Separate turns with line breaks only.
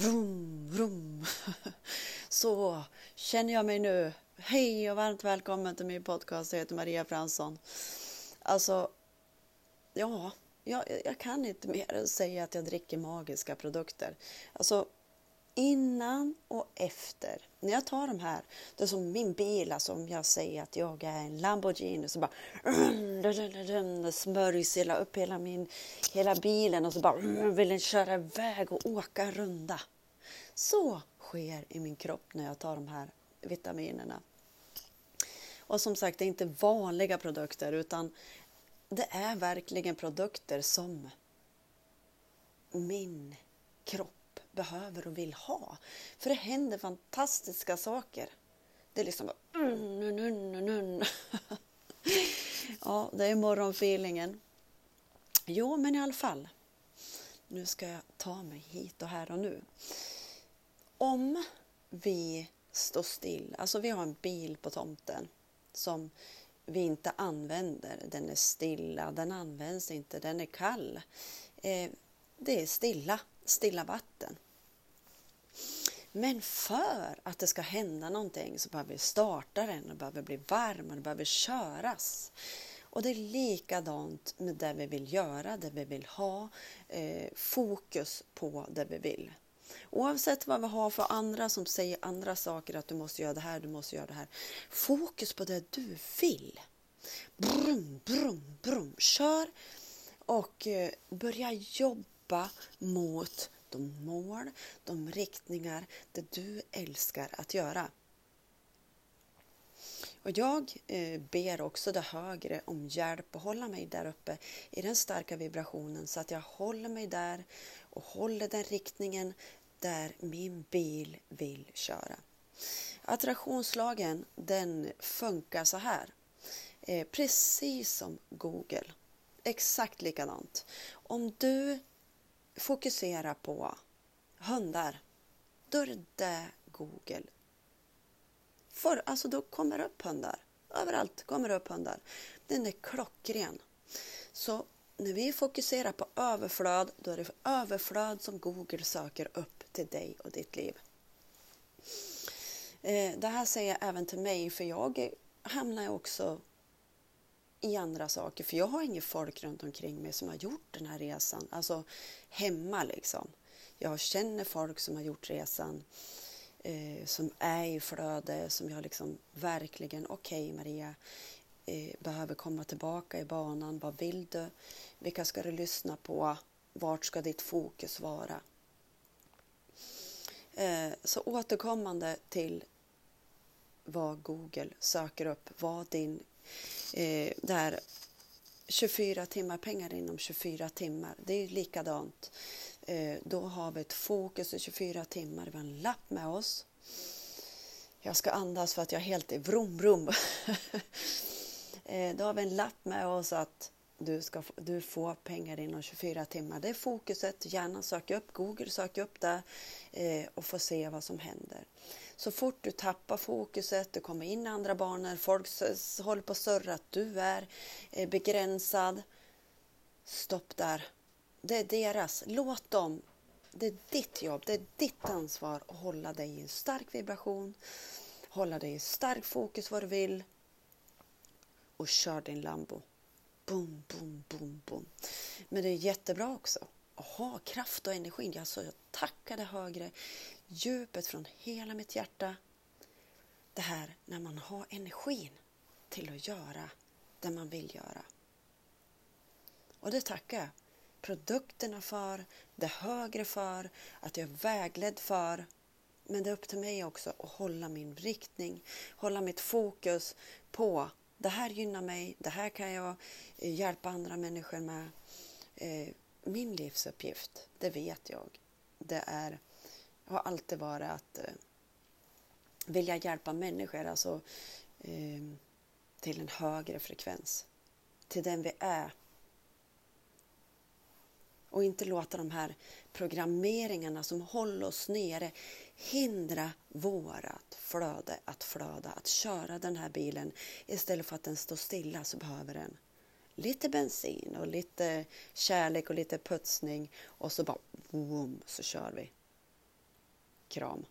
Vroom, vroom! Så känner jag mig nu. Hej och varmt välkommen till min podcast. Jag heter Maria Fransson. Alltså, ja, jag, jag kan inte mer än säga att jag dricker magiska produkter. Alltså, innan och efter. När jag tar de här, det är som min bil, alltså om jag säger att jag är en Lamborghini så bara det smörjs hela upp hela, min, hela bilen och så bara vill den köra iväg och åka runda. Så sker i min kropp när jag tar de här vitaminerna. Och som sagt, det är inte vanliga produkter utan det är verkligen produkter som min kropp behöver och vill ha. För det händer fantastiska saker. Det är liksom bara... Mm, mm, mm. ja, det är morgonfeelingen. Jo, men i alla fall. Nu ska jag ta mig hit och här och nu. Om vi står still, alltså vi har en bil på tomten som vi inte använder. Den är stilla, den används inte, den är kall. Eh, det är stilla, stilla vatten. Men för att det ska hända någonting så behöver vi starta den och behöver bli varm och det behöver köras. Och det är likadant med det vi vill göra, det vi vill ha, eh, fokus på det vi vill. Oavsett vad vi har för andra som säger andra saker, att du måste göra det här, du måste göra det här. Fokus på det du vill. Brum, brum, brum. Kör och eh, börja jobba mot de mål, de riktningar det du älskar att göra. Och jag eh, ber också det högre om hjälp att hålla mig där uppe i den starka vibrationen så att jag håller mig där och håller den riktningen där min bil vill köra. Attraktionslagen den funkar så här. Eh, precis som Google. Exakt likadant. Om du fokusera på hundar, då är det det Google För, Alltså då kommer det upp hundar. Överallt kommer det upp hundar. Den är klockren. Så när vi fokuserar på överflöd, då är det överflöd som Google söker upp till dig och ditt liv. Eh, det här säger jag även till mig, för jag hamnar också i andra saker. För jag har inget folk runt omkring mig som har gjort den här resan, alltså hemma liksom. Jag känner folk som har gjort resan, eh, som är i flöde, som jag liksom verkligen, okej okay, Maria, eh, behöver komma tillbaka i banan. Vad vill du? Vilka ska du lyssna på? Vart ska ditt fokus vara? Eh, så återkommande till vad Google söker upp, vad din eh, där 24 timmar, pengar inom 24 timmar. Det är likadant. Eh, då har vi ett fokus i 24 timmar. Vi har en lapp med oss. Jag ska andas för att jag är helt i vrom vrom. eh, då har vi en lapp med oss att du, ska, du får pengar inom 24 timmar. Det är fokuset. Gärna söka upp Google, sök upp det eh, och få se vad som händer. Så fort du tappar fokuset, det kommer in andra banor, folk håller på att surra att du är eh, begränsad. Stopp där. Det är deras. Låt dem. Det är ditt jobb, det är ditt ansvar att hålla dig i en stark vibration, hålla dig i stark fokus vad du vill och kör din Lambo. Boom, boom, boom, boom. Men det är jättebra också att ha kraft och energi. Alltså, jag tackar det högre djupet från hela mitt hjärta. Det här när man har energin till att göra det man vill göra. Och det tackar jag produkterna för, det högre för, att jag är vägledd för. Men det är upp till mig också att hålla min riktning, hålla mitt fokus på det här gynnar mig, det här kan jag eh, hjälpa andra människor med. Eh, min livsuppgift, det vet jag, det är har alltid varit att eh, vilja hjälpa människor alltså, till en högre frekvens. Till den vi är. Och inte låta de här programmeringarna som håller oss nere hindra vårat flöde att flöda, att köra den här bilen. Istället för att den står stilla så behöver den lite bensin och lite kärlek och lite putsning och så bara boom, så kör vi. Kram!